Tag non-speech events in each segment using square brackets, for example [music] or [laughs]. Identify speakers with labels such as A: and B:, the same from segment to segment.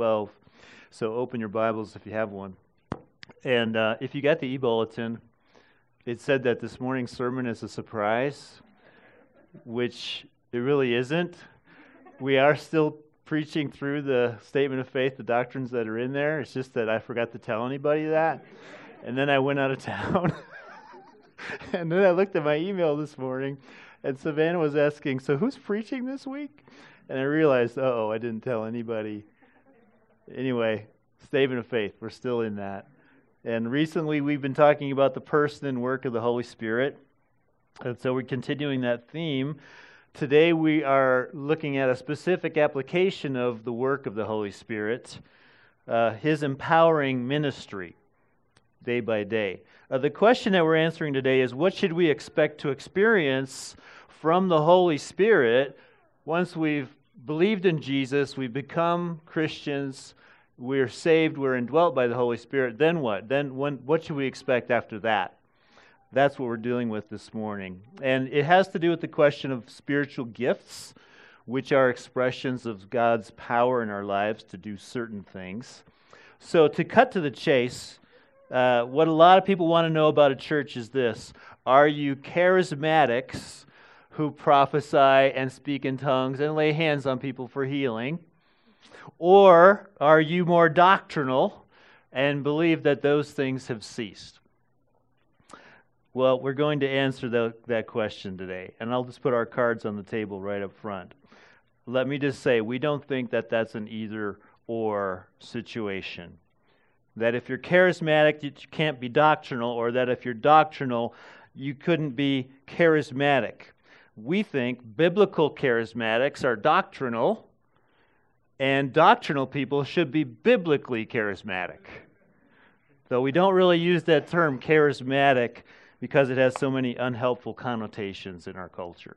A: 12. So open your Bibles if you have one. And uh, if you got the e bulletin, it said that this morning's sermon is a surprise, which it really isn't. We are still preaching through the statement of faith, the doctrines that are in there. It's just that I forgot to tell anybody that. And then I went out of [laughs] town. [laughs] and then I looked at my email this morning, and Savannah was asking, So who's preaching this week? And I realized, oh, I didn't tell anybody. Anyway, statement of faith, we're still in that. And recently we've been talking about the person and work of the Holy Spirit. And so we're continuing that theme. Today we are looking at a specific application of the work of the Holy Spirit, uh, his empowering ministry day by day. Uh, the question that we're answering today is what should we expect to experience from the Holy Spirit once we've believed in Jesus, we've become Christians, we're saved, we're indwelt by the Holy Spirit, then what? Then when, what should we expect after that? That's what we're dealing with this morning. And it has to do with the question of spiritual gifts, which are expressions of God's power in our lives to do certain things. So, to cut to the chase, uh, what a lot of people want to know about a church is this Are you charismatics who prophesy and speak in tongues and lay hands on people for healing? Or are you more doctrinal and believe that those things have ceased? Well, we're going to answer the, that question today, and I'll just put our cards on the table right up front. Let me just say, we don't think that that's an either or situation. That if you're charismatic, you can't be doctrinal, or that if you're doctrinal, you couldn't be charismatic we think biblical charismatics are doctrinal, and doctrinal people should be biblically charismatic. Though we don't really use that term charismatic because it has so many unhelpful connotations in our culture.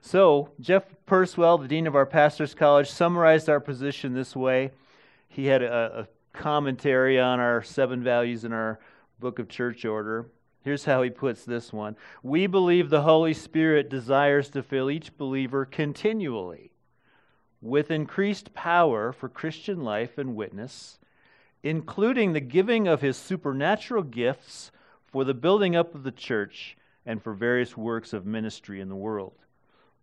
A: So, Jeff Purswell, the dean of our pastor's college, summarized our position this way. He had a, a commentary on our seven values in our book of church order. Here's how he puts this one We believe the Holy Spirit desires to fill each believer continually with increased power for Christian life and witness, including the giving of his supernatural gifts for the building up of the church and for various works of ministry in the world.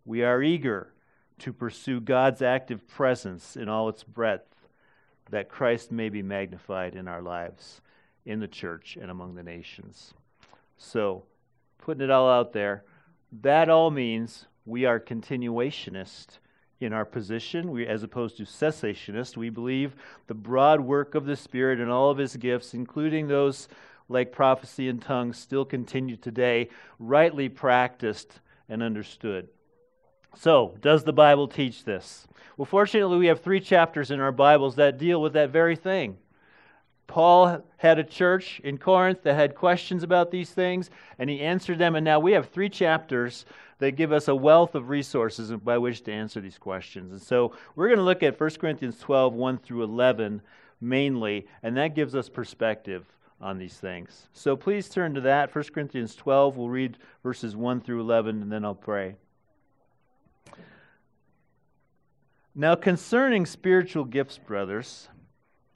A: We are eager to pursue God's active presence in all its breadth, that Christ may be magnified in our lives, in the church, and among the nations. So, putting it all out there, that all means we are continuationist in our position, we, as opposed to cessationist. We believe the broad work of the Spirit and all of His gifts, including those like prophecy and tongues, still continue today, rightly practiced and understood. So, does the Bible teach this? Well, fortunately, we have three chapters in our Bibles that deal with that very thing. Paul had a church in Corinth that had questions about these things, and he answered them. And now we have three chapters that give us a wealth of resources by which to answer these questions. And so we're going to look at 1 Corinthians 12, 1 through 11 mainly, and that gives us perspective on these things. So please turn to that. 1 Corinthians 12, we'll read verses 1 through 11, and then I'll pray. Now, concerning spiritual gifts, brothers,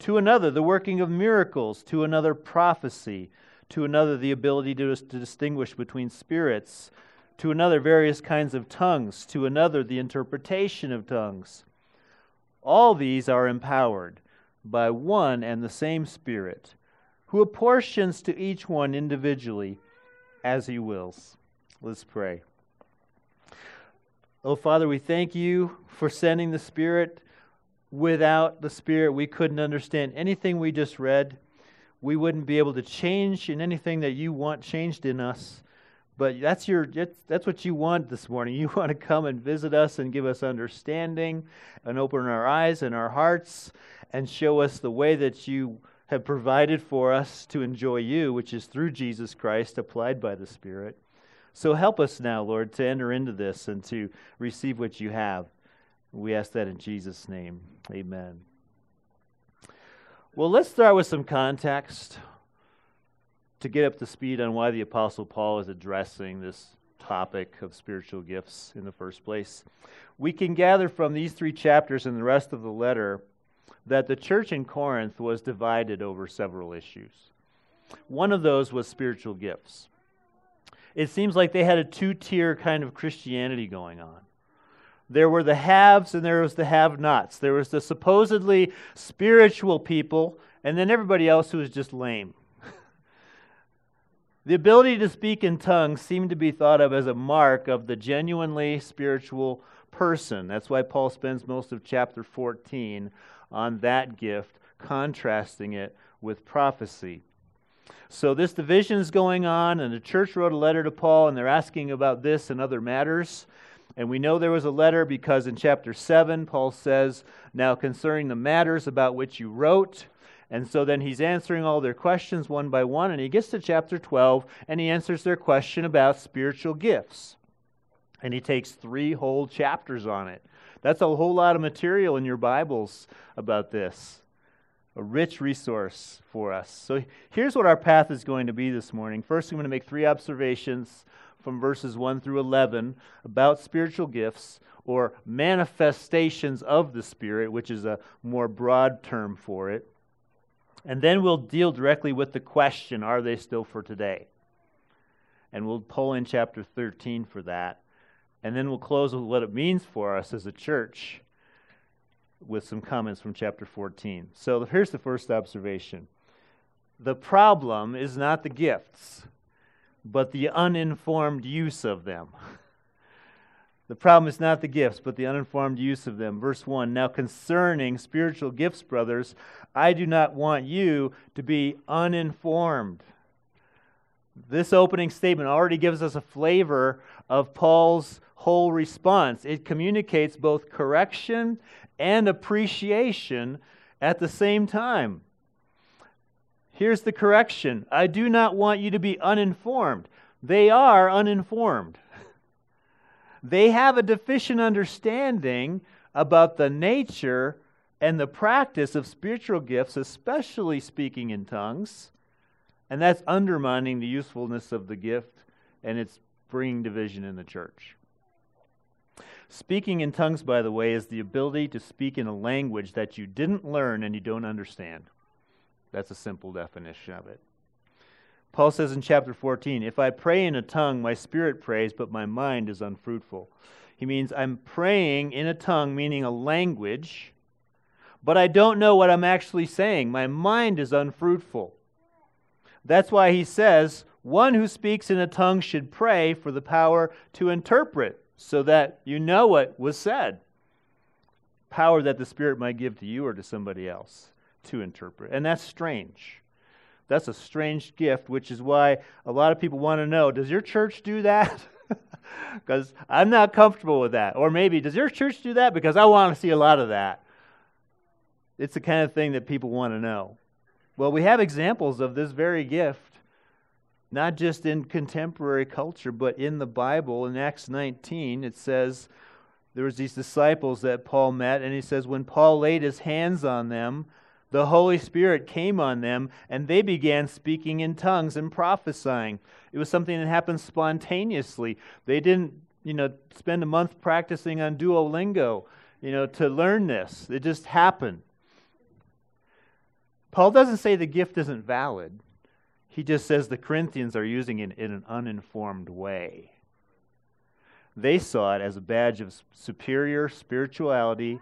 A: to another, the working of miracles. To another, prophecy. To another, the ability to, to distinguish between spirits. To another, various kinds of tongues. To another, the interpretation of tongues. All these are empowered by one and the same Spirit, who apportions to each one individually as he wills. Let's pray. Oh, Father, we thank you for sending the Spirit. Without the Spirit, we couldn't understand anything we just read. We wouldn't be able to change in anything that you want changed in us. But that's your that's what you want this morning. [laughs] You want to come and visit us and give us understanding and open our eyes and our hearts and show us the way that you have provided for us to enjoy you, which is through Jesus Christ applied by the Spirit. So help us now, Lord, to enter into this and to receive what you have. We ask that in Jesus' name. Amen. Well, let's start with some context to get up to speed on why the Apostle Paul is addressing this topic of spiritual gifts in the first place. We can gather from these three chapters and the rest of the letter that the church in Corinth was divided over several issues. One of those was spiritual gifts. It seems like they had a two tier kind of Christianity going on. There were the haves and there was the have nots. There was the supposedly spiritual people, and then everybody else who was just lame. [laughs] The ability to speak in tongues seemed to be thought of as a mark of the genuinely spiritual person. That's why Paul spends most of chapter 14 on that gift, contrasting it with prophecy. So this division is going on, and the church wrote a letter to Paul, and they're asking about this and other matters. And we know there was a letter because in chapter 7, Paul says, Now concerning the matters about which you wrote, and so then he's answering all their questions one by one, and he gets to chapter 12 and he answers their question about spiritual gifts. And he takes three whole chapters on it. That's a whole lot of material in your Bibles about this. A rich resource for us. So here's what our path is going to be this morning. First, I'm going to make three observations from verses 1 through 11 about spiritual gifts or manifestations of the Spirit, which is a more broad term for it. And then we'll deal directly with the question are they still for today? And we'll pull in chapter 13 for that. And then we'll close with what it means for us as a church with some comments from chapter 14. So here's the first observation the problem is not the gifts, but the uninformed use of them. [laughs] The problem is not the gifts, but the uninformed use of them. Verse 1 Now concerning spiritual gifts, brothers, I do not want you to be uninformed. This opening statement already gives us a flavor of Paul's whole response. It communicates both correction and appreciation at the same time. Here's the correction I do not want you to be uninformed. They are uninformed [laughs] they have a deficient understanding about the nature and the practice of spiritual gifts, especially speaking in tongues. And that's undermining the usefulness of the gift and it's bringing division in the church. Speaking in tongues, by the way, is the ability to speak in a language that you didn't learn and you don't understand. That's a simple definition of it. Paul says in chapter 14, If I pray in a tongue, my spirit prays, but my mind is unfruitful. He means I'm praying in a tongue, meaning a language, but I don't know what I'm actually saying. My mind is unfruitful. That's why he says, One who speaks in a tongue should pray for the power to interpret, so that you know what was said. Power that the Spirit might give to you or to somebody else to interpret. And that's strange. That's a strange gift, which is why a lot of people want to know does your church do that? [laughs] Because I'm not comfortable with that. Or maybe, does your church do that? Because I want to see a lot of that. It's the kind of thing that people want to know. Well, we have examples of this very gift, not just in contemporary culture, but in the Bible. In Acts 19, it says there was these disciples that Paul met, and he says, when Paul laid his hands on them, the Holy Spirit came on them, and they began speaking in tongues and prophesying. It was something that happened spontaneously. They didn't, you know, spend a month practicing on Duolingo, you know, to learn this. It just happened. Paul doesn't say the gift isn't valid. He just says the Corinthians are using it in an uninformed way. They saw it as a badge of superior spirituality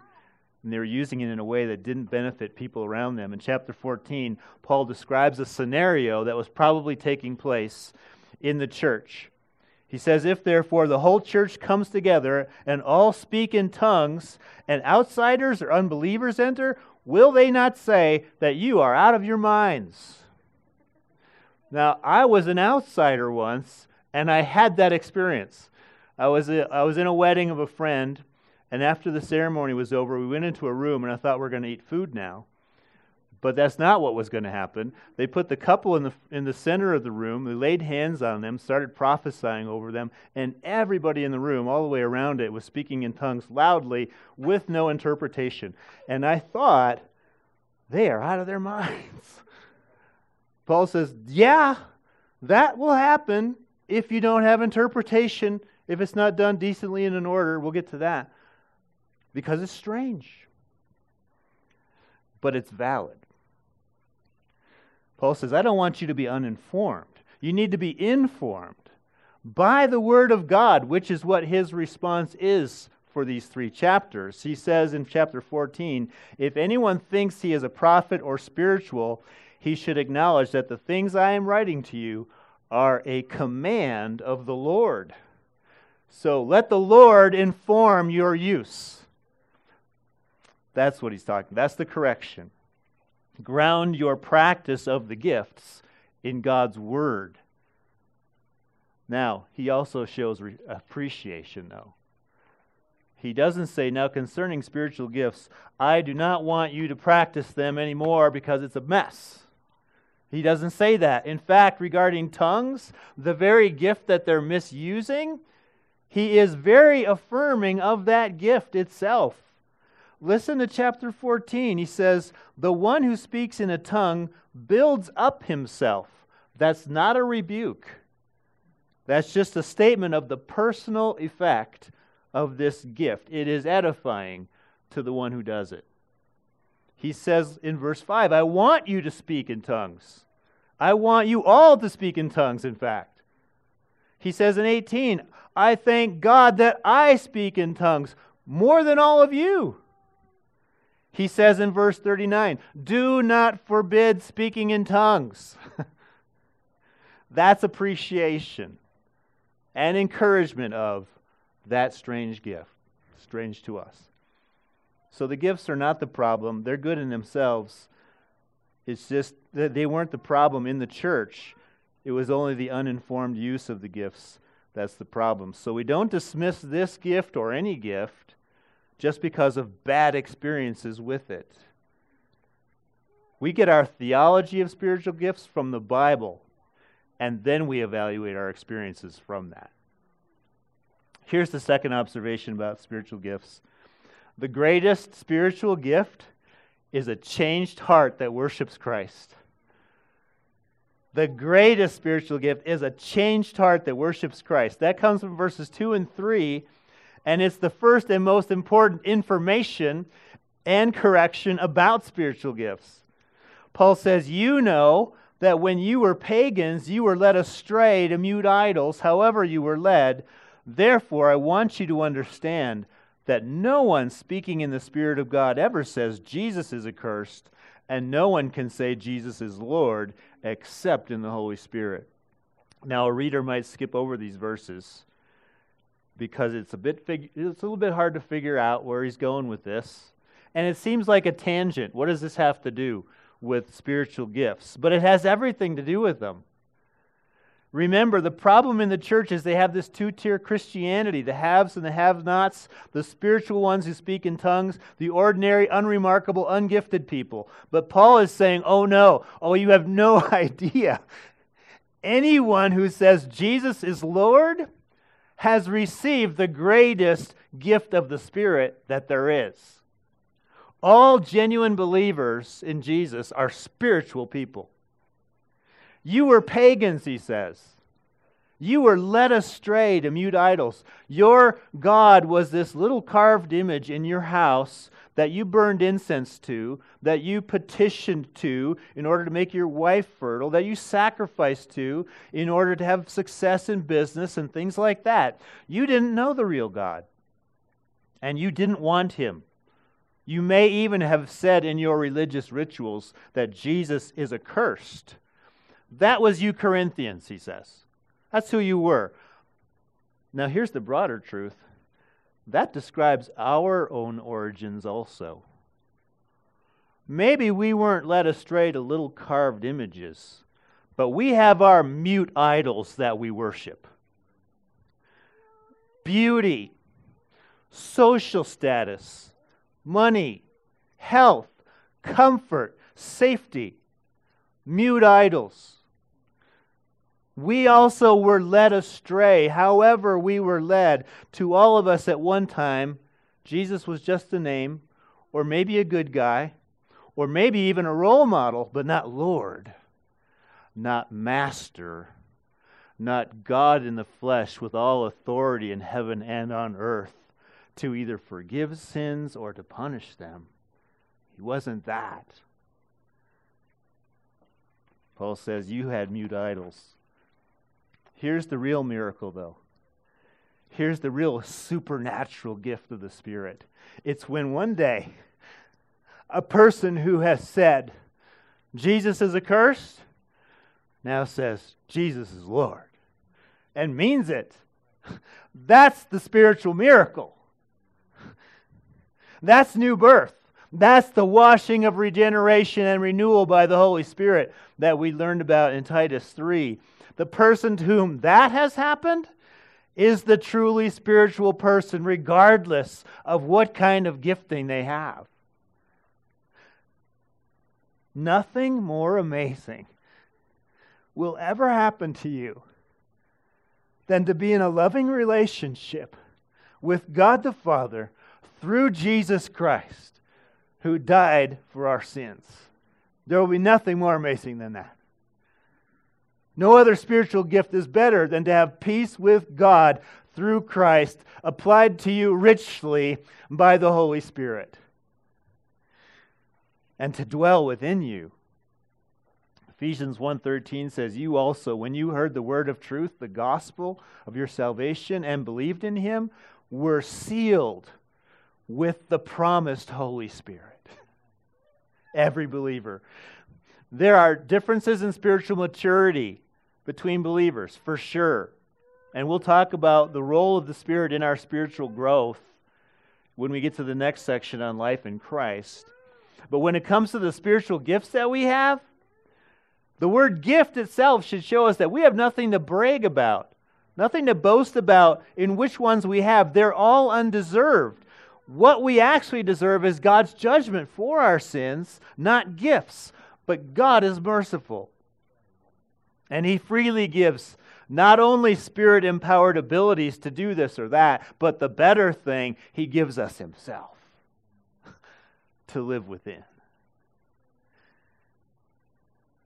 A: and they were using it in a way that didn't benefit people around them. In chapter 14, Paul describes a scenario that was probably taking place in the church. He says, If therefore the whole church comes together and all speak in tongues, and outsiders or unbelievers enter, will they not say that you are out of your minds? Now, I was an outsider once, and I had that experience. I was, a, I was in a wedding of a friend, and after the ceremony was over, we went into a room, and I thought we we're going to eat food now. But that's not what was going to happen. They put the couple in the, in the center of the room. They laid hands on them, started prophesying over them, and everybody in the room, all the way around it, was speaking in tongues loudly with no interpretation. And I thought, they are out of their [laughs] minds. Paul says, yeah, that will happen if you don't have interpretation, if it's not done decently and in order. We'll get to that. Because it's strange. But it's valid. Paul says, I don't want you to be uninformed. You need to be informed by the Word of God, which is what his response is for these three chapters. He says in chapter 14 if anyone thinks he is a prophet or spiritual, he should acknowledge that the things I am writing to you are a command of the Lord. So let the Lord inform your use. That's what he's talking. That's the correction. Ground your practice of the gifts in God's Word. Now, he also shows re- appreciation, though. He doesn't say, Now concerning spiritual gifts, I do not want you to practice them anymore because it's a mess. He doesn't say that. In fact, regarding tongues, the very gift that they're misusing, he is very affirming of that gift itself. Listen to chapter 14. He says, The one who speaks in a tongue builds up himself. That's not a rebuke. That's just a statement of the personal effect of this gift. It is edifying to the one who does it. He says in verse 5, I want you to speak in tongues. I want you all to speak in tongues, in fact. He says in 18, I thank God that I speak in tongues more than all of you. He says in verse 39, Do not forbid speaking in tongues. [laughs] That's appreciation and encouragement of that strange gift, strange to us. So the gifts are not the problem, they're good in themselves. It's just that they weren't the problem in the church. It was only the uninformed use of the gifts that's the problem. So we don't dismiss this gift or any gift just because of bad experiences with it. We get our theology of spiritual gifts from the Bible, and then we evaluate our experiences from that. Here's the second observation about spiritual gifts the greatest spiritual gift is a changed heart that worships Christ. The greatest spiritual gift is a changed heart that worships Christ. That comes from verses 2 and 3 and it's the first and most important information and correction about spiritual gifts. Paul says, You know that when you were pagans, you were led astray to mute idols, however, you were led. Therefore, I want you to understand that no one speaking in the Spirit of God ever says Jesus is accursed, and no one can say Jesus is Lord except in the Holy Spirit. Now, a reader might skip over these verses because it's a bit fig- it's a little bit hard to figure out where he's going with this. And it seems like a tangent. What does this have to do with spiritual gifts? But it has everything to do with them. Remember, the problem in the church is they have this two tier Christianity the haves and the have nots, the spiritual ones who speak in tongues, the ordinary, unremarkable, ungifted people. But Paul is saying, oh no, oh, you have no [laughs] idea. Anyone who says Jesus is Lord has received the greatest gift of the Spirit that there is. All genuine believers in Jesus are spiritual people. You were pagans, he says. You were led astray to mute idols. Your God was this little carved image in your house that you burned incense to, that you petitioned to in order to make your wife fertile, that you sacrificed to in order to have success in business and things like that. You didn't know the real God, and you didn't want him. You may even have said in your religious rituals that Jesus is accursed. That was you, Corinthians, he says. That's who you were. Now, here's the broader truth that describes our own origins also. Maybe we weren't led astray to little carved images, but we have our mute idols that we worship. Beauty, social status, money, health, comfort, safety, mute idols. We also were led astray, however, we were led. To all of us at one time, Jesus was just a name, or maybe a good guy, or maybe even a role model, but not Lord, not Master, not God in the flesh with all authority in heaven and on earth to either forgive sins or to punish them. He wasn't that. Paul says, You had mute idols. Here's the real miracle, though. Here's the real supernatural gift of the Spirit. It's when one day a person who has said, Jesus is accursed, now says, Jesus is Lord, and means it. [laughs] That's the spiritual miracle. That's new birth. That's the washing of regeneration and renewal by the Holy Spirit that we learned about in Titus 3. The person to whom that has happened is the truly spiritual person, regardless of what kind of gifting they have. Nothing more amazing will ever happen to you than to be in a loving relationship with God the Father through Jesus Christ, who died for our sins. There will be nothing more amazing than that. No other spiritual gift is better than to have peace with God through Christ applied to you richly by the Holy Spirit and to dwell within you. Ephesians 1:13 says you also when you heard the word of truth the gospel of your salvation and believed in him were sealed with the promised Holy Spirit. [laughs] Every believer. There are differences in spiritual maturity between believers, for sure. And we'll talk about the role of the Spirit in our spiritual growth when we get to the next section on life in Christ. But when it comes to the spiritual gifts that we have, the word gift itself should show us that we have nothing to brag about, nothing to boast about in which ones we have. They're all undeserved. What we actually deserve is God's judgment for our sins, not gifts. But God is merciful. And He freely gives not only spirit empowered abilities to do this or that, but the better thing, He gives us Himself [laughs] to live within.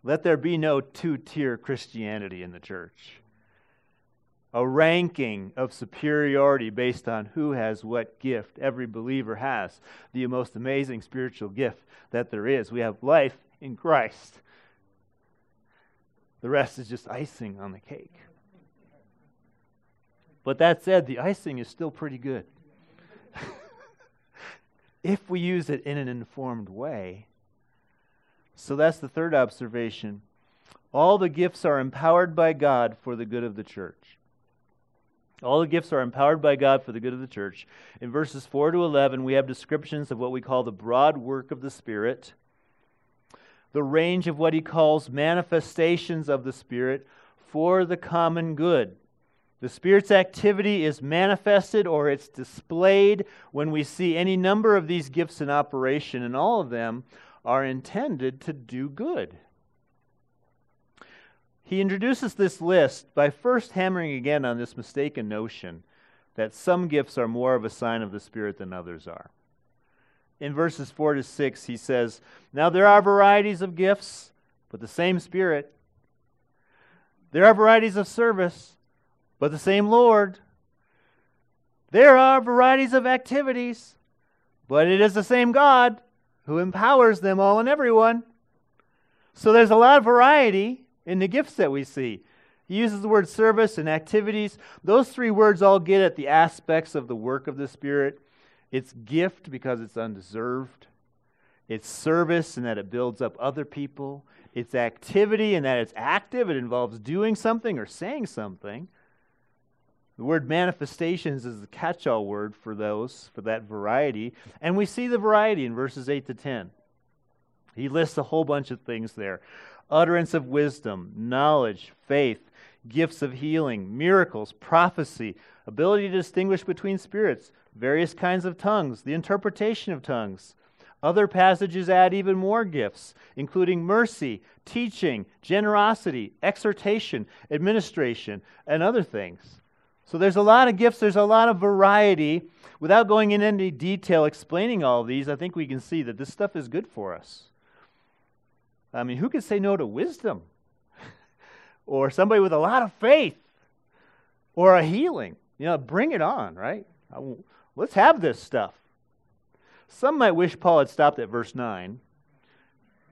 A: Let there be no two tier Christianity in the church. A ranking of superiority based on who has what gift. Every believer has the most amazing spiritual gift that there is. We have life in Christ. The rest is just icing on the cake. But that said, the icing is still pretty good. [laughs] if we use it in an informed way. So that's the third observation. All the gifts are empowered by God for the good of the church. All the gifts are empowered by God for the good of the church. In verses 4 to 11, we have descriptions of what we call the broad work of the Spirit the range of what he calls manifestations of the Spirit for the common good. The Spirit's activity is manifested or it's displayed when we see any number of these gifts in operation, and all of them are intended to do good. He introduces this list by first hammering again on this mistaken notion that some gifts are more of a sign of the Spirit than others are in verses 4 to 6, he says, Now there are varieties of gifts, but the same Spirit. There are varieties of service, but the same Lord. There are varieties of activities, but it is the same God who empowers them all and everyone. So there's a lot of variety in the gifts that we see. He uses the word service and activities. Those three words all get at the aspects of the work of the Spirit It's gift because it's undeserved. It's service in that it builds up other people. It's activity in that it's active. It involves doing something or saying something. The word manifestations is the catch all word for those, for that variety. And we see the variety in verses 8 to 10. He lists a whole bunch of things there utterance of wisdom, knowledge, faith, gifts of healing, miracles, prophecy, ability to distinguish between spirits, various kinds of tongues, the interpretation of tongues. Other passages add even more gifts, including mercy, teaching, generosity, exhortation, administration, and other things. So there's a lot of gifts, there's a lot of variety. Without going into any detail explaining all these, I think we can see that this stuff is good for us. I mean, who could say no to wisdom? [laughs] or somebody with a lot of faith? Or a healing? You know, bring it on, right? Let's have this stuff. Some might wish Paul had stopped at verse 9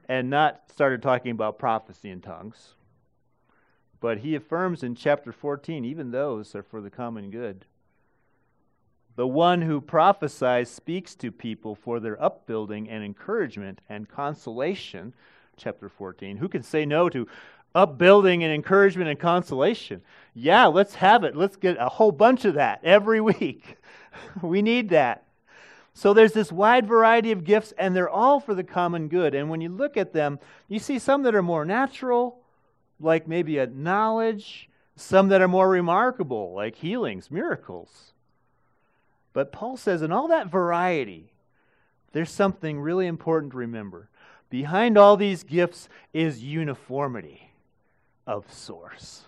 A: and not started talking about prophecy in tongues. But he affirms in chapter 14, even those are for the common good. The one who prophesies speaks to people for their upbuilding and encouragement and consolation. Chapter 14. Who can say no to upbuilding and encouragement and consolation? Yeah, let's have it. Let's get a whole bunch of that every [laughs] week. we need that. So there's this wide variety of gifts, and they're all for the common good. And when you look at them, you see some that are more natural, like maybe a knowledge, some that are more remarkable, like healings, miracles. But Paul says, in all that variety, there's something really important to remember. Behind all these gifts is uniformity of source.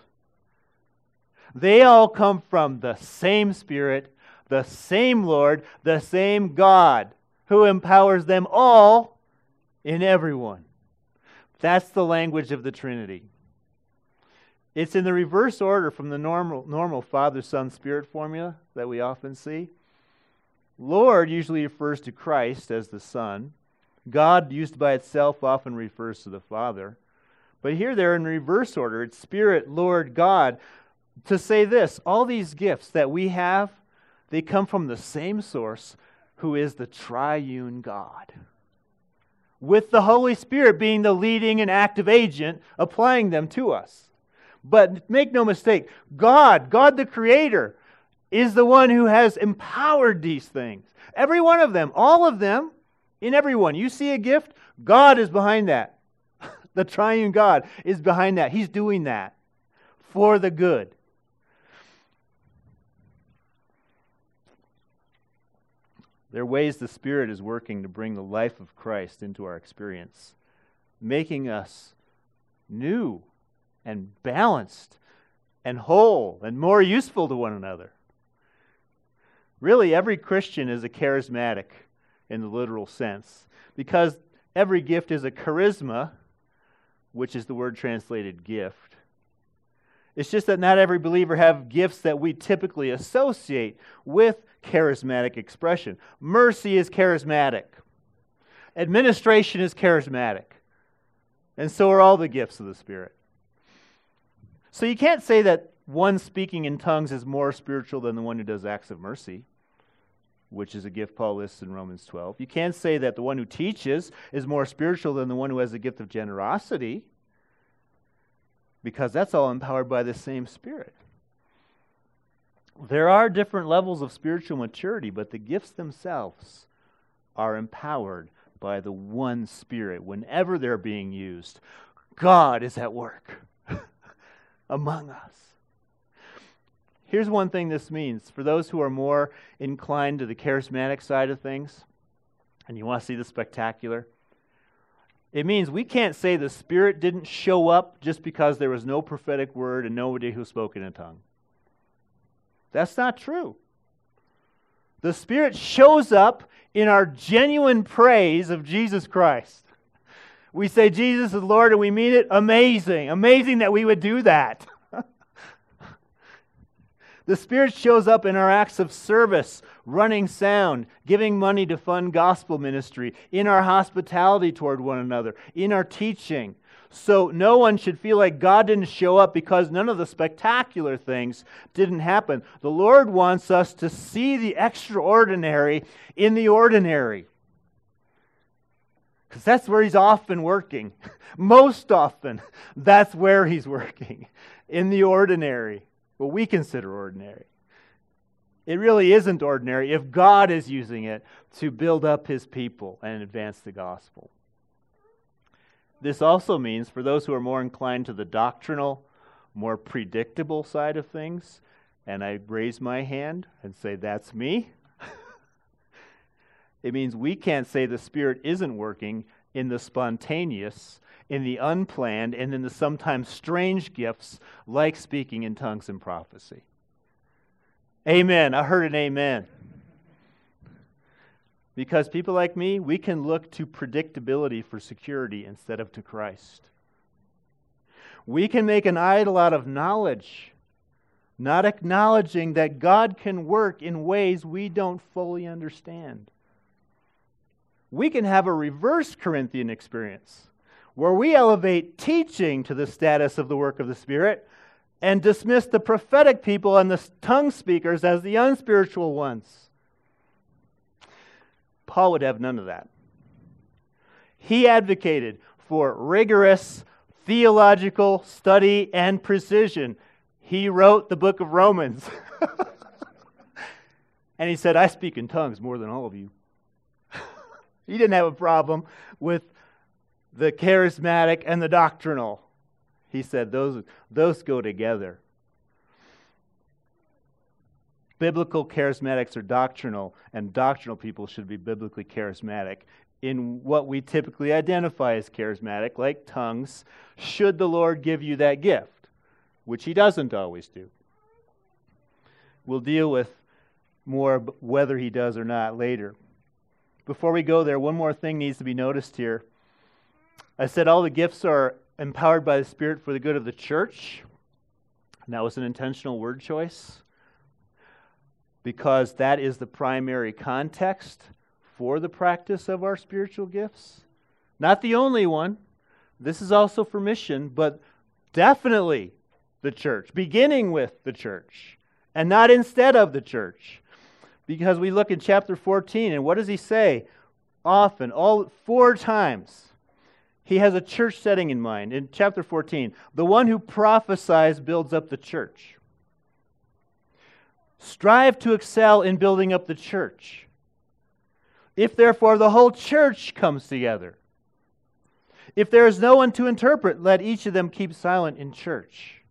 A: They all come from the same Spirit, the same Lord, the same God who empowers them all in everyone. That's the language of the Trinity. It's in the reverse order from the normal, normal Father, Son, Spirit formula that we often see. Lord usually refers to Christ as the Son. God, used by itself, often refers to the Father. But here they're in reverse order. It's Spirit, Lord, God. To say this, all these gifts that we have, they come from the same source, who is the triune God. With the Holy Spirit being the leading and active agent, applying them to us. But make no mistake, God, God the Creator, is the one who has empowered these things. Every one of them, all of them, in everyone. You see a gift, God is behind that. The triune God is behind that. He's doing that for the good. There are ways the Spirit is working to bring the life of Christ into our experience, making us new and balanced and whole and more useful to one another. Really, every Christian is a charismatic in the literal sense because every gift is a charisma, which is the word translated gift. It's just that not every believer have gifts that we typically associate with charismatic expression. Mercy is charismatic. Administration is charismatic. And so are all the gifts of the Spirit. So you can't say that one speaking in tongues is more spiritual than the one who does acts of mercy, which is a gift Paul lists in Romans 12. You can't say that the one who teaches is more spiritual than the one who has the gift of generosity, because that's all empowered by the same Spirit. There are different levels of spiritual maturity, but the gifts themselves are empowered by the one Spirit whenever they're being used. God is at work [laughs] among us. Here's one thing this means for those who are more inclined to the charismatic side of things, and you want to see the spectacular. It means we can't say the Spirit didn't show up just because there was no prophetic word and nobody who spoke in a tongue. That's not true. The Spirit shows up in our genuine praise of Jesus Christ. We say Jesus is Lord and we mean it. Amazing. Amazing that we would do that. The Spirit shows up in our acts of service, running sound, giving money to fund gospel ministry, in our hospitality toward one another, in our teaching. So no one should feel like God didn't show up because none of the spectacular things didn't happen. The Lord wants us to see the extraordinary in the ordinary. Because that's where He's often working. [laughs] Most often, that's where He's working. In the ordinary, what we consider ordinary. It really isn't ordinary if God is using it to build up His people and advance the gospel. This also means for those who are more inclined to the doctrinal, more predictable side of things, and I raise my hand and say, That's me. [laughs] it means we can't say the Spirit isn't working in the spontaneous, in the unplanned, and in the sometimes strange gifts like speaking in tongues and prophecy. Amen. I heard an amen. Because people like me, we can look to predictability for security instead of to Christ. We can make an idol out of knowledge, not acknowledging that God can work in ways we don't fully understand. We can have a reverse Corinthian experience where we elevate teaching to the status of the work of the Spirit and dismiss the prophetic people and the tongue speakers as the unspiritual ones. Paul would have none of that. He advocated for rigorous theological study and precision. He wrote the book of Romans. [laughs] and he said, I speak in tongues more than all of you. He didn't have a problem with the charismatic and the doctrinal. He said those, those go together biblical charismatics are doctrinal, and doctrinal people should be biblically charismatic. In what we typically identify as charismatic, like tongues, should the Lord give you that gift, which He doesn't always do. We'll deal with more whether He does or not later. Before we go there, one more thing needs to be noticed here. I said all the gifts are empowered by the Spirit for the good of the church. And that was an intentional word choice because that is the primary context for the practice of our spiritual gifts. Not the only one. This is also for mission, but definitely the church, beginning with the church, and not instead of the church. Because we look in chapter 14, and what does he say? Often, all four times, he has a church setting in mind. In chapter 14, the one who prophesies builds up the church. Strive to excel in building up the church. If therefore the whole church comes together, if there is no one to interpret, let each of them keep silent in church.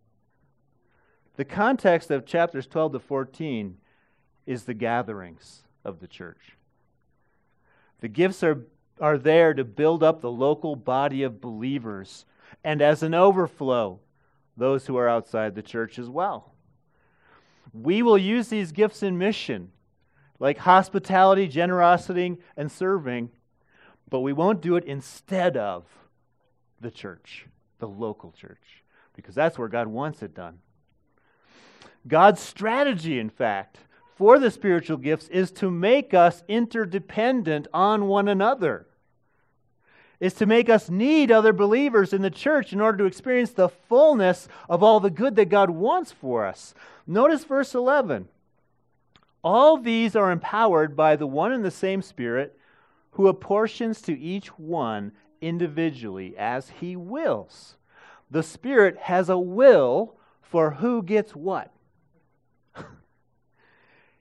A: The context of chapters 12 to 14 is the gatherings of the church. The gifts are, are there to build up the local body of believers, and as an overflow, those who are outside the church as well. We will use these gifts in mission, like hospitality, generosity, and serving, but we won't do it instead of the church, the local church, because that's where God wants it done. God's strategy, in fact, for the spiritual gifts is to make us interdependent on one another is to make us need other believers in the church in order to experience the fullness of all the good that God wants for us. Notice verse 11. All these are empowered by the one and the same Spirit who apportions to each one individually as he wills. The Spirit has a will for who gets what.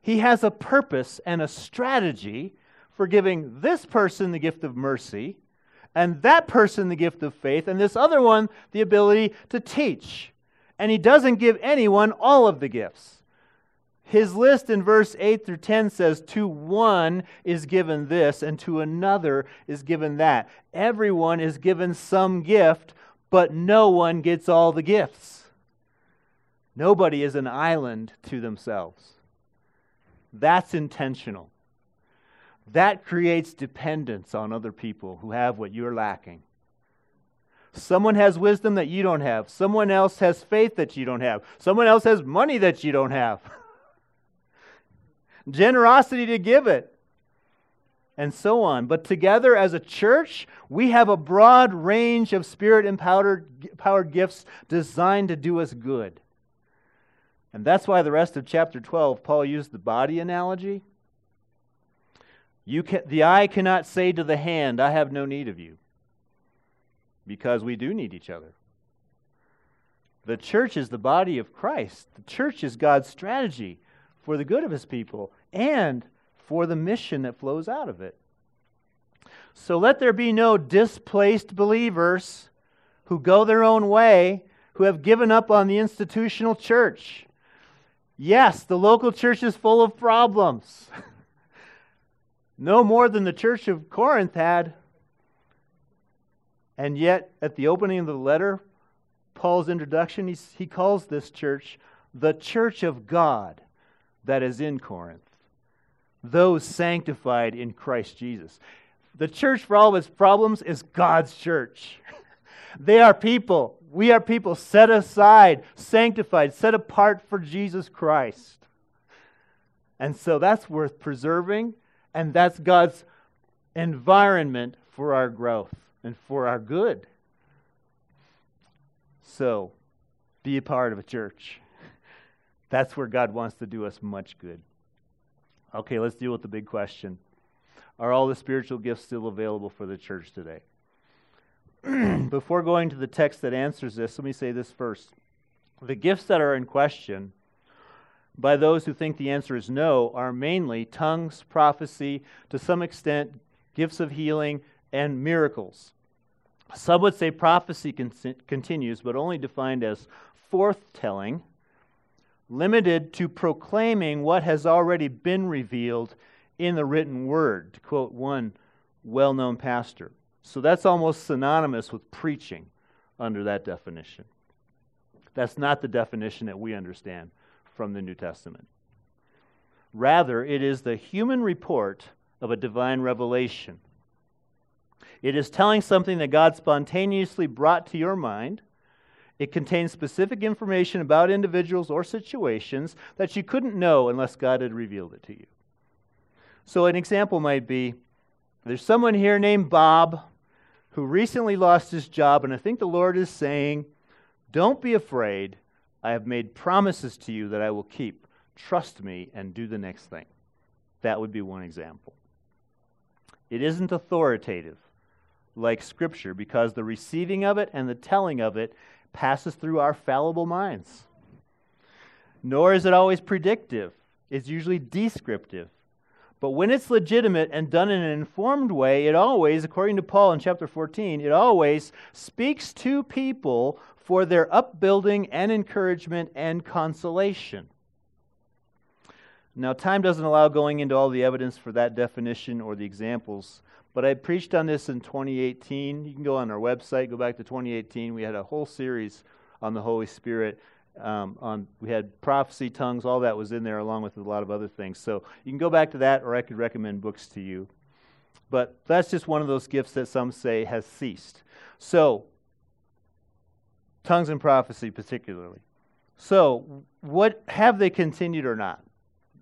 A: He has a purpose and a strategy for giving this person the gift of mercy and that person the gift of faith, and this other one the ability to teach. And he doesn't give anyone all of the gifts. His list in verse 8 through 10 says, To one is given this, and to another is given that. Everyone is given some gift, but no one gets all the gifts. Nobody is an island to themselves. That's intentional that creates dependence on other people who have what you're lacking. Someone has wisdom that you don't have. Someone else has faith that you don't have. Someone else has money that you don't have. [laughs] Generosity to give it. and so on. But together as a church, we have a broad range of spirit empowered powered gifts designed to do us good. And that's why the rest of chapter 12, Paul used the body analogy. You can, the eye cannot say to the hand, I have no need of you, because we do need each other. The church is the body of Christ. The church is God's strategy for the good of his people and for the mission that flows out of it. So let there be no displaced believers who go their own way, who have given up on the institutional church. Yes, the local church is full of problems. [laughs] no more than the church of Corinth had. And yet, at the opening of the letter, Paul's introduction, he calls this church the church of God that is in Corinth, those sanctified in Christ Jesus. The church, for all of its problems, is God's church. [laughs] they are people. We are people set aside, sanctified, set apart for Jesus Christ. And so that's worth preserving, and that's God's environment for our growth and for our good. So, be a part of a church. That's where God wants to do us much good. Okay, let's deal with the big question Are all the spiritual gifts still available for the church today? [clears throat] Before going to the text that answers this, let me say this first. The gifts that are in question by those who think the answer is no are mainly tongues, prophecy, to some extent, gifts of healing, and miracles. Some would say prophecy con- continues, but only defined as forthtelling, limited to proclaiming what has already been revealed in the written word, to quote one well known pastor. So that's almost synonymous with preaching under that definition. That's not the definition that we understand from the New Testament. Rather, it is the human report of a divine revelation it is telling something that God spontaneously brought to your mind. It contains specific information about individuals or situations that you couldn't know unless God had revealed it to you. So, an example might be there's someone here named Bob who recently lost his job, and I think the Lord is saying, Don't be afraid. I have made promises to you that I will keep. Trust me and do the next thing. That would be one example. It isn't authoritative like Scripture because the receiving of it and the telling of it passes through our fallible minds. Nor is it always predictive, it's usually descriptive. But when it's legitimate and done in an informed way, it always, according to Paul in chapter 14, it always speaks to people for their upbuilding and encouragement and consolation. Now, time doesn't allow going into all the evidence for that definition or the examples, but I preached on this in 2018. You can go on our website, go back to 2018. We had a whole series on the Holy Spirit. Um, on we had prophecy, tongues, all that was in there, along with a lot of other things. So you can go back to that, or I could recommend books to you. But that's just one of those gifts that some say has ceased. So, tongues and prophecy, particularly. So, what have they continued or not?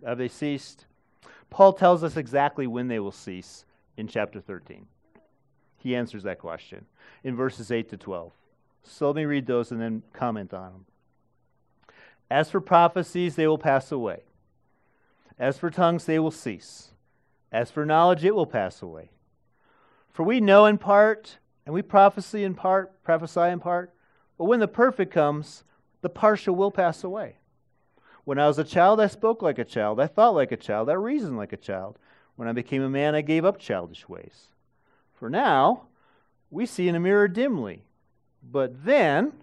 A: Have they ceased? Paul tells us exactly when they will cease in chapter 13? He answers that question in verses 8 to 12. So let me read those and then comment on them. As for prophecies, they will pass away. As for tongues, they will cease. As for knowledge, it will pass away. For we know in part, and we prophesy in part, prophesy in part, but when the perfect comes, the partial will pass away. When I was a child, I spoke like a child, I thought like a child, I reasoned like a child. When I became a man, I gave up childish ways. For now, we see in a mirror dimly, but then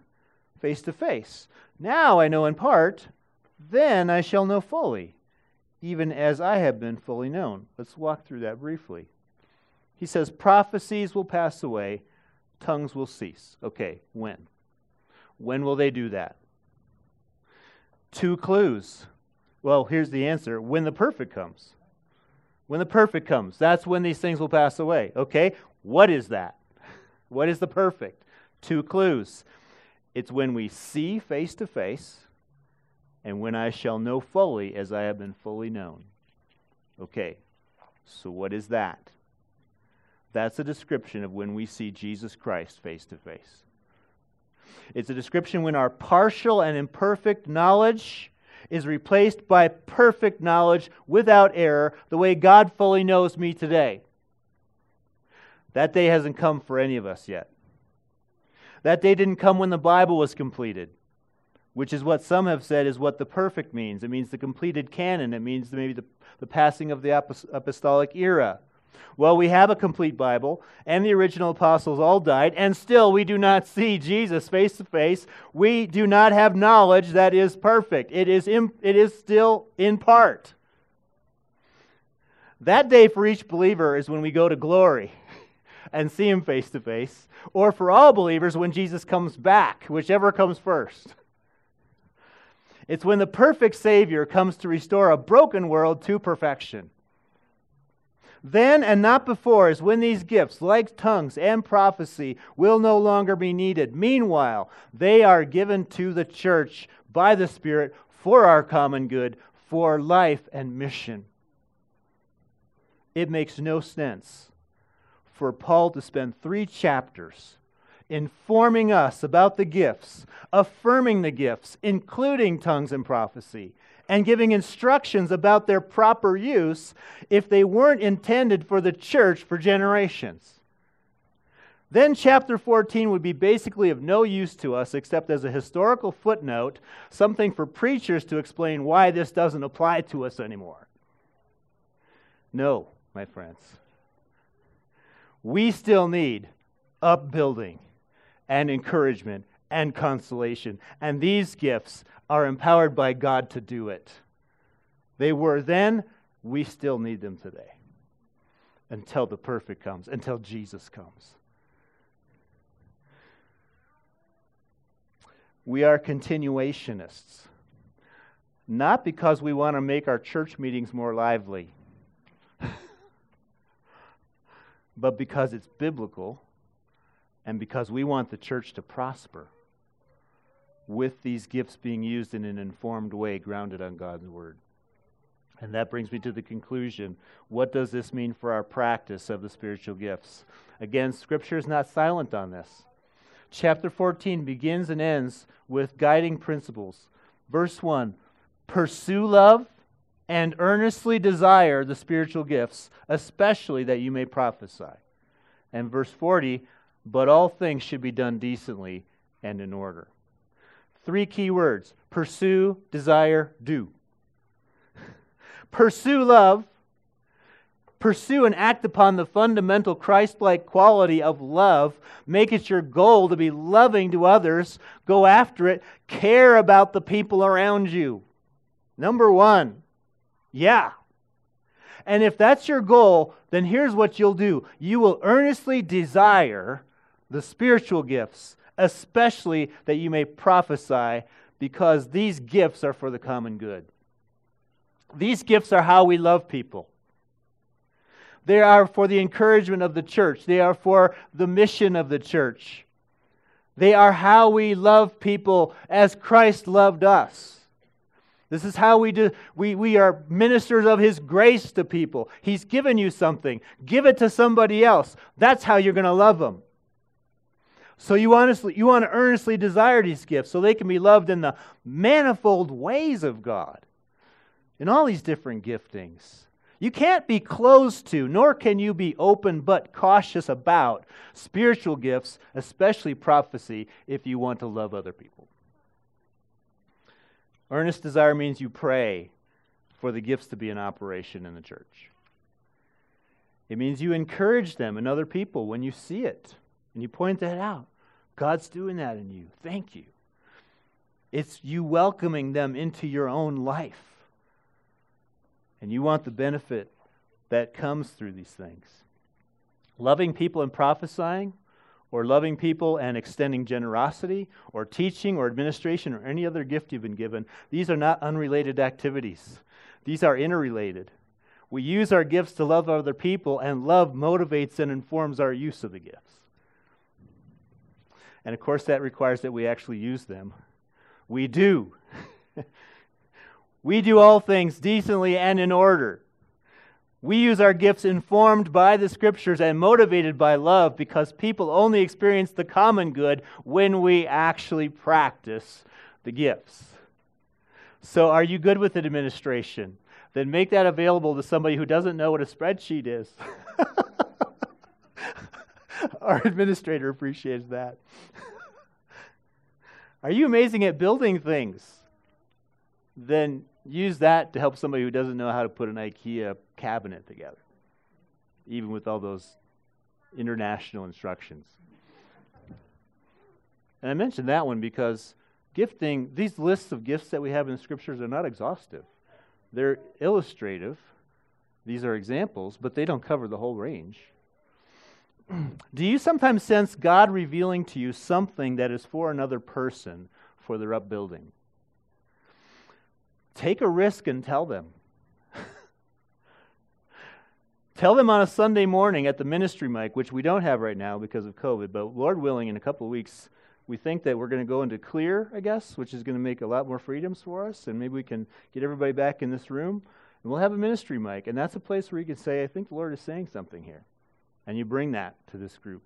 A: face to face. Now I know in part, then I shall know fully, even as I have been fully known. Let's walk through that briefly. He says, Prophecies will pass away, tongues will cease. Okay, when? When will they do that? Two clues. Well, here's the answer when the perfect comes. When the perfect comes, that's when these things will pass away. Okay? What is that? [laughs] What is the perfect? Two clues. It's when we see face to face, and when I shall know fully as I have been fully known. Okay, so what is that? That's a description of when we see Jesus Christ face to face. It's a description when our partial and imperfect knowledge is replaced by perfect knowledge without error, the way God fully knows me today. That day hasn't come for any of us yet. That day didn't come when the Bible was completed, which is what some have said is what the perfect means. It means the completed canon, it means maybe the, the passing of the apostolic era. Well, we have a complete Bible, and the original apostles all died, and still we do not see Jesus face to face. We do not have knowledge that is perfect. It is, in, it is still in part. That day for each believer is when we go to glory and see him face to face, or for all believers when Jesus comes back, whichever comes first. It's when the perfect Savior comes to restore a broken world to perfection. Then and not before is when these gifts, like tongues and prophecy, will no longer be needed. Meanwhile, they are given to the church by the Spirit for our common good, for life and mission. It makes no sense for Paul to spend three chapters informing us about the gifts, affirming the gifts, including tongues and prophecy, and giving instructions about their proper use if they weren't intended for the church for generations. Then chapter 14 would be basically of no use to us except as a historical footnote, something for preachers to explain why this doesn't apply to us anymore. No, my friends. We still need upbuilding and encouragement and consolation. And these gifts are empowered by God to do it. They were then, we still need them today until the perfect comes, until Jesus comes. We are continuationists, not because we want to make our church meetings more lively, but because it's biblical and because we want the church to prosper with these gifts being used in an informed way, grounded on God's Word. And that brings me to the conclusion. What does this mean for our practice of the spiritual gifts? Again, Scripture is not silent on this. Chapter 14 begins and ends with guiding principles. Verse 1 Pursue love and earnestly desire the spiritual gifts, especially that you may prophesy. And verse 40 But all things should be done decently and in order. Three key words pursue, desire, do. [laughs] pursue love. Pursue and act upon the fundamental Christ like quality of love. Make it your goal to be loving to others. Go after it. Care about the people around you. Number one, yeah. And if that's your goal, then here's what you'll do you will earnestly desire the spiritual gifts especially that you may prophesy, because these gifts are for the common good. These gifts are how we love people. They are for the encouragement of the church. They are for the mission of the church. They are how we love people as Christ loved us. This is how we do we, we are ministers of his grace to people. He's given you something. Give it to somebody else. That's how you're going to love them. So you honestly you want to earnestly desire these gifts so they can be loved in the manifold ways of God. In all these different giftings. You can't be closed to, nor can you be open but cautious about spiritual gifts, especially prophecy, if you want to love other people. Earnest desire means you pray for the gifts to be in operation in the church. It means you encourage them and other people when you see it. And you point that out. God's doing that in you. Thank you. It's you welcoming them into your own life. And you want the benefit that comes through these things. Loving people and prophesying, or loving people and extending generosity, or teaching, or administration, or any other gift you've been given, these are not unrelated activities. These are interrelated. We use our gifts to love other people, and love motivates and informs our use of the gifts. And of course, that requires that we actually use them. We do. [laughs] we do all things decently and in order. We use our gifts informed by the scriptures and motivated by love because people only experience the common good when we actually practice the gifts. So, are you good with administration? Then make that available to somebody who doesn't know what a spreadsheet is. [laughs] Our administrator appreciates that. [laughs] Are you amazing at building things? Then use that to help somebody who doesn't know how to put an IKEA cabinet together, even with all those international instructions. And I mentioned that one because gifting, these lists of gifts that we have in the scriptures are not exhaustive. They're illustrative. These are examples, but they don't cover the whole range. [clears throat] Do you sometimes sense God revealing to you something that is for another person for their upbuilding? Take a risk and tell them. [laughs] tell them on a Sunday morning at the ministry mic, which we don't have right now because of COVID, but Lord willing, in a couple of weeks, we think that we're going to go into clear, I guess, which is going to make a lot more freedoms for us, and maybe we can get everybody back in this room, and we'll have a ministry mic, and that's a place where you can say, I think the Lord is saying something here. And you bring that to this group.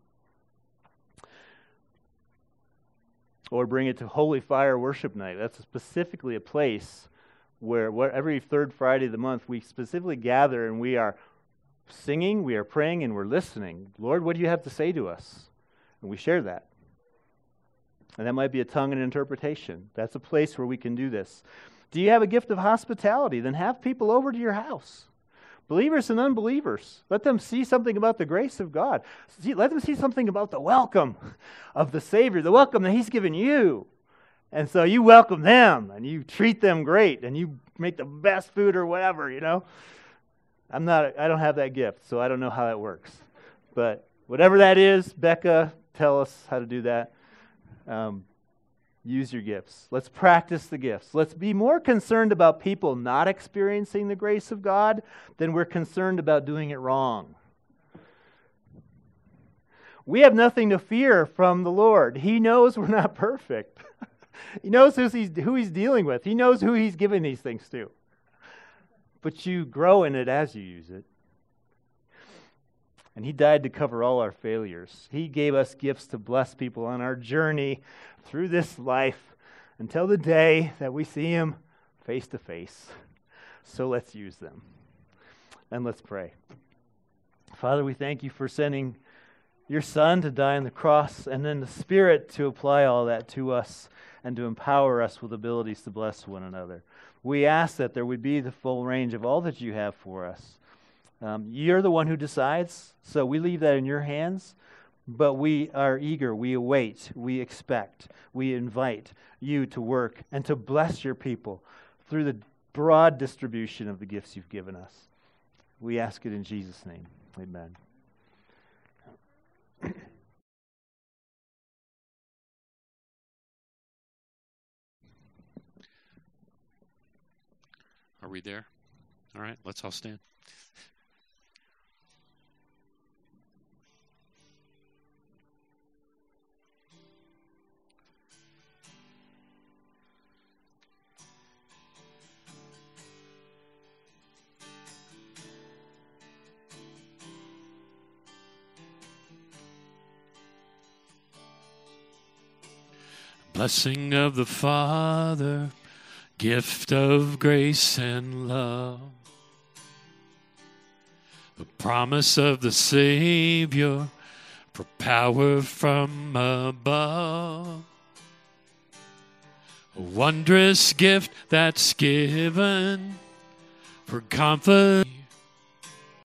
A: Or bring it to Holy Fire Worship Night. That's specifically a place where, where every third Friday of the month we specifically gather and we are singing, we are praying, and we're listening. Lord, what do you have to say to us? And we share that. And that might be a tongue and interpretation. That's a place where we can do this. Do you have a gift of hospitality? Then have people over to your house. Believers and unbelievers. Let them see something about the grace of God. See, let them see something about the welcome of the Savior, the welcome that He's given you. And so you welcome them and you treat them great and you make the best food or whatever, you know. I'm not I don't have that gift, so I don't know how that works. But whatever that is, Becca, tell us how to do that. Um, use your gifts. Let's practice the gifts. Let's be more concerned about people not experiencing the grace of God than we're concerned about doing it wrong. We have nothing to fear from the Lord. He knows we're not [laughs] perfect. He knows who he's, who he's dealing with. He knows who he's giving these things to. But you grow in it as you use it. And He died to cover all our failures. He gave us gifts to bless people on our journey through this life until the day that we see Him face to face. So let's use them. And let's pray. Father, we thank you for sending your Son to die on the cross and then the Spirit to apply all that to us and to empower us with abilities to bless one another. We ask that there would be the full range of all that you have for us. Um, you're the one who decides, so we leave that in your hands. But we are eager, we await, we expect, we invite you to work and to bless your people through the broad distribution of the gifts you've given us. We ask it in Jesus' name. Amen.
B: Are we there? All right, let's all stand. Blessing of the Father, gift of grace and love, the promise of the Savior, for power from above. A wondrous gift that's given for confidence